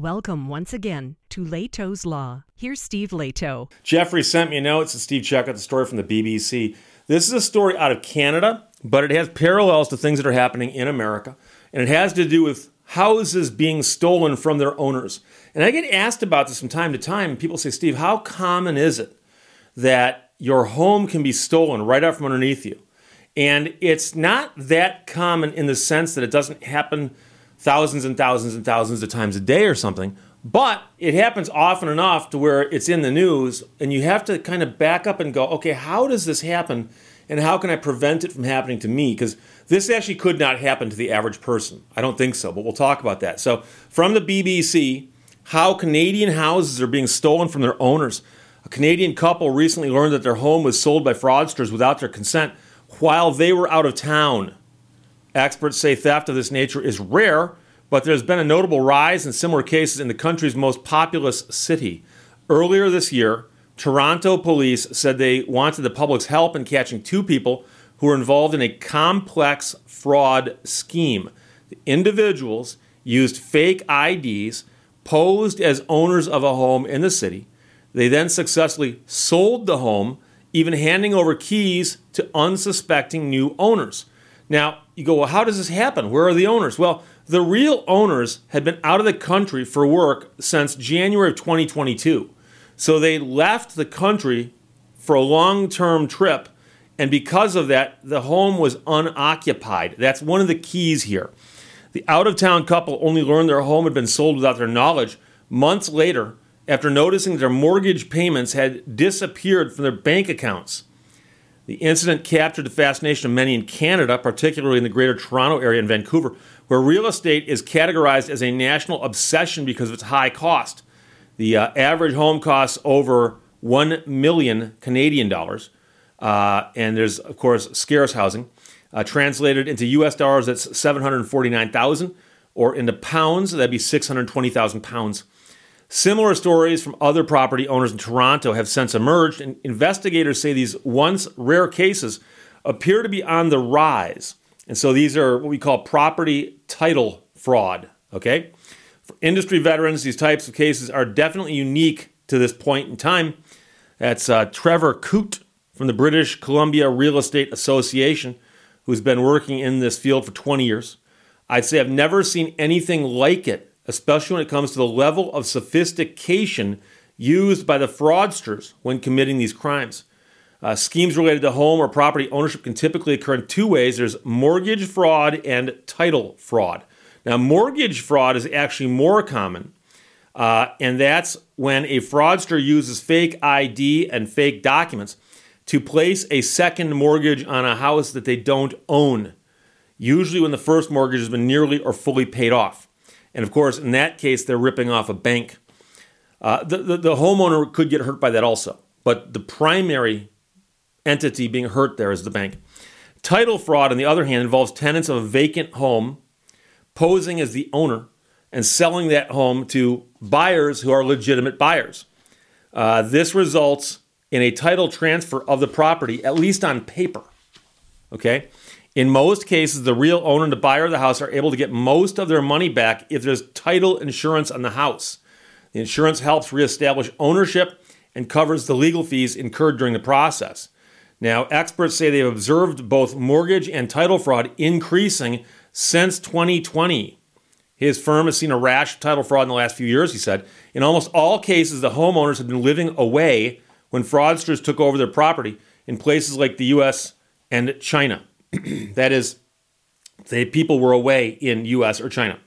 Welcome once again to Lehto's Law. Here's Steve Lehto. Jeffrey sent me a note. It's Steve Check out the story from the BBC. This is a story out of Canada, but it has parallels to things that are happening in America. And it has to do with houses being stolen from their owners. And I get asked about this from time to time. People say, Steve, how common is it that your home can be stolen right out from underneath you? And it's not that common in the sense that it doesn't happen thousands and thousands and thousands of times a day or something, but it happens often enough to where it's in the news, and you have to kind of back up and go, okay, how does this happen? And how can I prevent it from happening to me? Because this actually could not happen to the average person. I don't think so, but we'll talk about that. So, from the BBC, how Canadian houses are being stolen from their owners. A Canadian couple recently learned that their home was sold by fraudsters without their consent while they were out of town. Experts say theft of this nature is rare, but there's been a notable rise in similar cases in the country's most populous city. Earlier this year, Toronto police said they wanted the public's help in catching two people who were involved in a complex fraud scheme. The individuals used fake IDs, posed as owners of a home in the city. They then successfully sold the home, even handing over keys to unsuspecting new owners. Now, you go, well, how does this happen? Where are the owners? Well, the real owners had been out of the country for work since January of 2022. So they left the country for a long term trip. And because of that, the home was unoccupied. That's one of the keys here. The out of town couple only learned their home had been sold without their knowledge months later after noticing their mortgage payments had disappeared from their bank accounts. The incident captured the fascination of many in Canada, particularly in the Greater Toronto area and Vancouver, where real estate is categorized as a national obsession because of its high cost. The uh, average home costs over 1 million Canadian dollars, uh, and there's, of course, scarce housing. Uh, translated into US dollars, that's 749,000, or into pounds, that'd be 620,000 pounds. Similar stories from other property owners in Toronto have since emerged, and investigators say these once rare cases appear to be on the rise. And so these are what we call property title fraud. Okay? For industry veterans, these types of cases are definitely unique to this point in time. That's uh, Trevor Coote from the British Columbia Real Estate Association, who's been working in this field for 20 years. I'd say I've never seen anything like it especially when it comes to the level of sophistication used by the fraudsters when committing these crimes. Uh, schemes related to home or property ownership can typically occur in two ways there's mortgage fraud and title fraud. Now, mortgage fraud is actually more common, uh, and that's when a fraudster uses fake ID and fake documents to place a second mortgage on a house that they don't own, usually when the first mortgage has been nearly or fully paid off. And of course, in that case, they're ripping off a bank. Uh, the, the, the homeowner could get hurt by that also, but the primary entity being hurt there is the bank. Title fraud, on the other hand, involves tenants of a vacant home posing as the owner and selling that home to buyers who are legitimate buyers. Uh, this results in a title transfer of the property, at least on paper. Okay? In most cases, the real owner and the buyer of the house are able to get most of their money back if there's title insurance on the house. The insurance helps reestablish ownership and covers the legal fees incurred during the process. Now, experts say they've observed both mortgage and title fraud increasing since 2020. His firm has seen a rash of title fraud in the last few years, he said. In almost all cases, the homeowners had been living away when fraudsters took over their property in places like the US and China. that is, the people were away in US or China.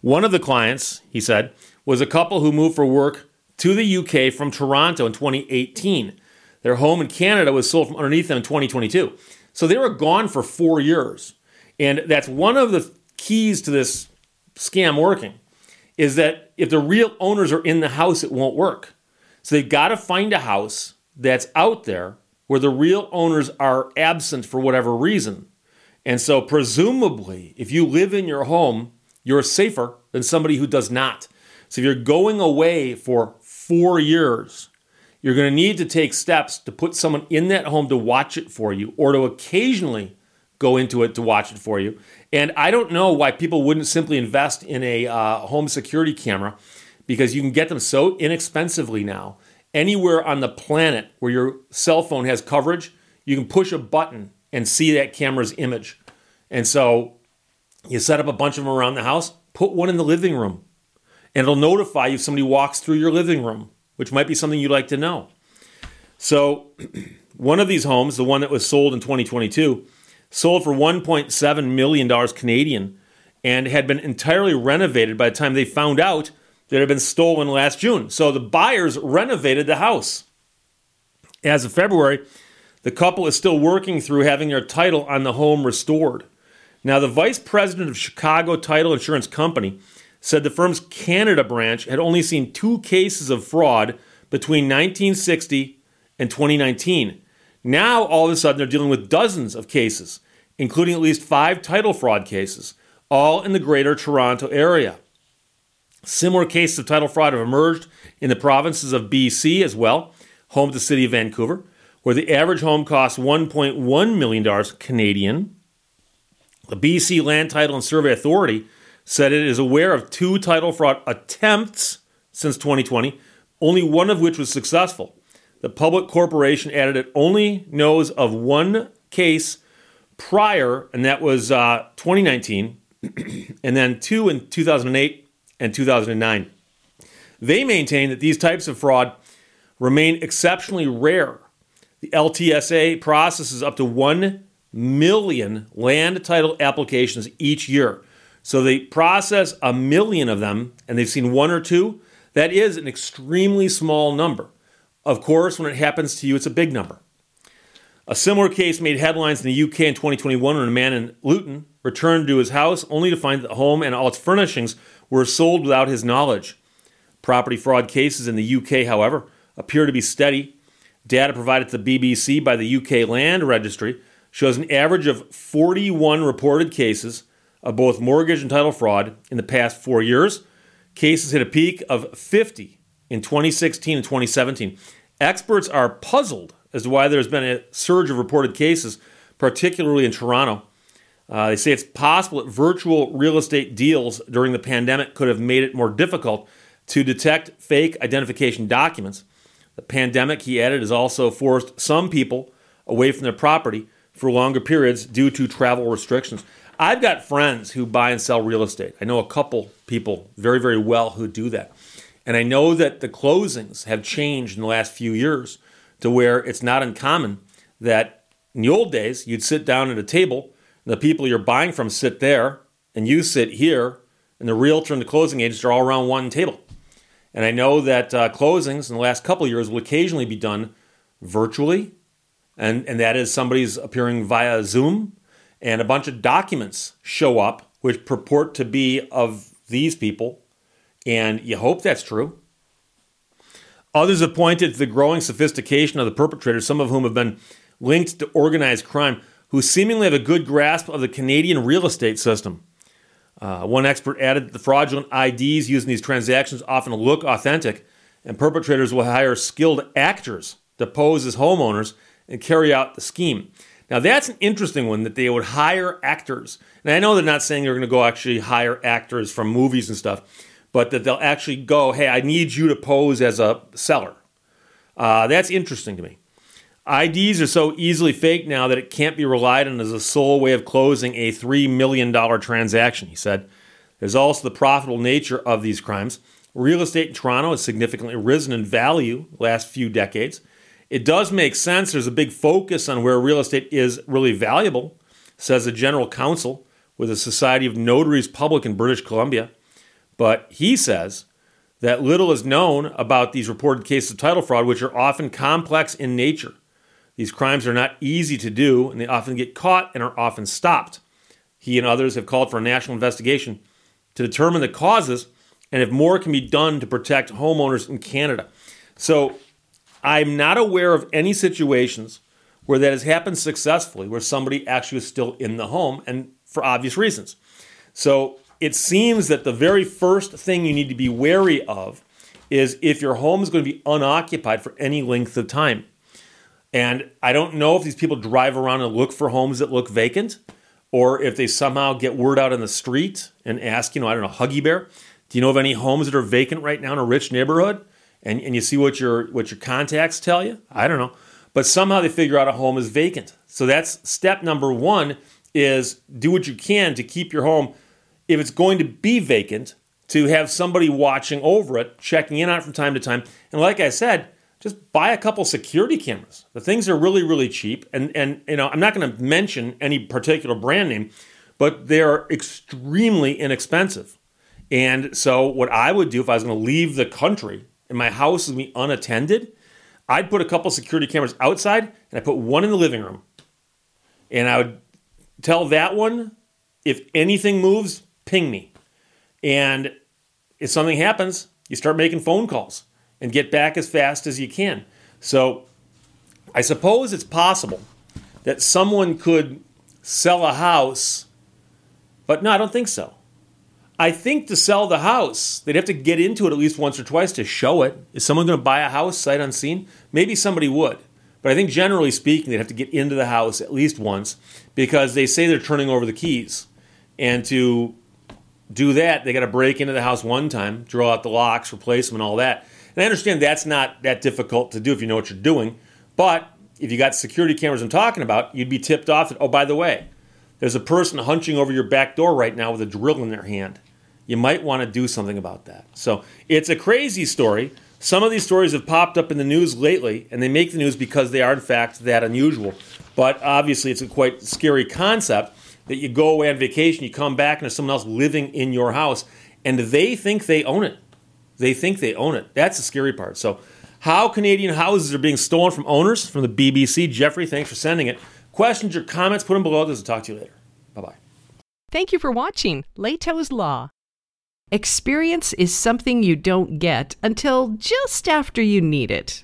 One of the clients, he said, was a couple who moved for work to the UK from Toronto in 2018. Their home in Canada was sold from underneath them in 2022. So they were gone for four years. And that's one of the keys to this scam working is that if the real owners are in the house, it won't work. So they've got to find a house that's out there where the real owners are absent for whatever reason. And so, presumably, if you live in your home, you're safer than somebody who does not. So, if you're going away for four years, you're going to need to take steps to put someone in that home to watch it for you or to occasionally go into it to watch it for you. And I don't know why people wouldn't simply invest in a uh, home security camera because you can get them so inexpensively now. Anywhere on the planet where your cell phone has coverage, you can push a button and see that camera's image. And so you set up a bunch of them around the house, put one in the living room, and it'll notify you if somebody walks through your living room, which might be something you'd like to know. So, one of these homes, the one that was sold in 2022, sold for 1.7 million dollars Canadian and had been entirely renovated by the time they found out that had been stolen last June. So the buyers renovated the house. As of February, the couple is still working through having their title on the home restored. Now, the vice president of Chicago Title Insurance Company said the firm's Canada branch had only seen two cases of fraud between 1960 and 2019. Now, all of a sudden, they're dealing with dozens of cases, including at least five title fraud cases, all in the greater Toronto area. Similar cases of title fraud have emerged in the provinces of BC as well, home to the city of Vancouver, where the average home costs $1.1 million Canadian. The BC Land Title and Survey Authority said it is aware of two title fraud attempts since 2020, only one of which was successful. The public corporation added it only knows of one case prior, and that was uh, 2019, and then two in 2008 and 2009. They maintain that these types of fraud remain exceptionally rare. The LTSA processes up to 1 million land title applications each year. So they process a million of them, and they've seen one or two. That is an extremely small number. Of course, when it happens to you, it's a big number. A similar case made headlines in the UK in 2021 when a man in Luton returned to his house only to find that the home and all its furnishings were sold without his knowledge. Property fraud cases in the UK, however, appear to be steady. Data provided to the BBC by the UK Land Registry shows an average of 41 reported cases of both mortgage and title fraud in the past four years. Cases hit a peak of 50 in 2016 and 2017. Experts are puzzled as to why there's been a surge of reported cases, particularly in Toronto. Uh, they say it's possible that virtual real estate deals during the pandemic could have made it more difficult to detect fake identification documents. The pandemic, he added, has also forced some people away from their property for longer periods due to travel restrictions. I've got friends who buy and sell real estate. I know a couple people very, very well who do that. And I know that the closings have changed in the last few years to where it's not uncommon that in the old days you'd sit down at a table the people you're buying from sit there, and you sit here, and the realtor and the closing agents are all around one table. And I know that uh, closings in the last couple years will occasionally be done virtually, and, and that is somebody's appearing via Zoom, and a bunch of documents show up which purport to be of these people, and you hope that's true. Others have pointed to the growing sophistication of the perpetrators, some of whom have been linked to organized crime who seemingly have a good grasp of the Canadian real estate system. Uh, one expert added that the fraudulent IDs used in these transactions often look authentic, and perpetrators will hire skilled actors to pose as homeowners and carry out the scheme. Now, that's an interesting one that they would hire actors. And I know they're not saying they're going to go actually hire actors from movies and stuff, but that they'll actually go, hey, I need you to pose as a seller. Uh, that's interesting to me. IDs are so easily faked now that it can't be relied on as a sole way of closing a $3 million transaction, he said. There's also the profitable nature of these crimes. Real estate in Toronto has significantly risen in value last few decades. It does make sense. There's a big focus on where real estate is really valuable, says the general counsel with the Society of Notaries Public in British Columbia. But he says that little is known about these reported cases of title fraud, which are often complex in nature. These crimes are not easy to do, and they often get caught and are often stopped. He and others have called for a national investigation to determine the causes and if more can be done to protect homeowners in Canada. So I'm not aware of any situations where that has happened successfully, where somebody actually is still in the home, and for obvious reasons. So it seems that the very first thing you need to be wary of is if your home is going to be unoccupied for any length of time. And I don't know if these people drive around and look for homes that look vacant or if they somehow get word out in the street and ask, you know, I don't know, Huggy Bear, do you know of any homes that are vacant right now in a rich neighborhood? And, and you see what your what your contacts tell you? I don't know. But somehow they figure out a home is vacant. So that's step number one is do what you can to keep your home, if it's going to be vacant, to have somebody watching over it, checking in on it from time to time. And like I said, just buy a couple security cameras. The things are really, really cheap. And and you know, I'm not going to mention any particular brand name, but they're extremely inexpensive. And so what I would do if I was going to leave the country and my house is going to be unattended, I'd put a couple security cameras outside and I put one in the living room. And I would tell that one if anything moves, ping me. And if something happens, you start making phone calls and get back as fast as you can. So I suppose it's possible that someone could sell a house, but no, I don't think so. I think to sell the house, they'd have to get into it at least once or twice to show it. Is someone going to buy a house sight unseen? Maybe somebody would. But I think generally speaking, they'd have to get into the house at least once because they say they're turning over the keys. And to do that, they got to break into the house one time, draw out the locks, replace them, and all that. And I understand that's not that difficult to do if you know what you're doing. But if you got security cameras I'm talking about, you'd be tipped off that, oh, by the way, there's a person hunching over your back door right now with a drill in their hand. You might want to do something about that. So it's a crazy story. Some of these stories have popped up in the news lately, and they make the news because they are, in fact, that unusual. But obviously, it's a quite scary concept that you go away on vacation, you come back, and there's someone else living in your house, and they think they own it. They think they own it. That's the scary part. So, how Canadian houses are being stolen from owners from the BBC. Jeffrey, thanks for sending it. Questions or comments, put them below. This will talk to you later. Bye bye. Thank you for watching Lehto's Law. Experience is something you don't get until just after you need it.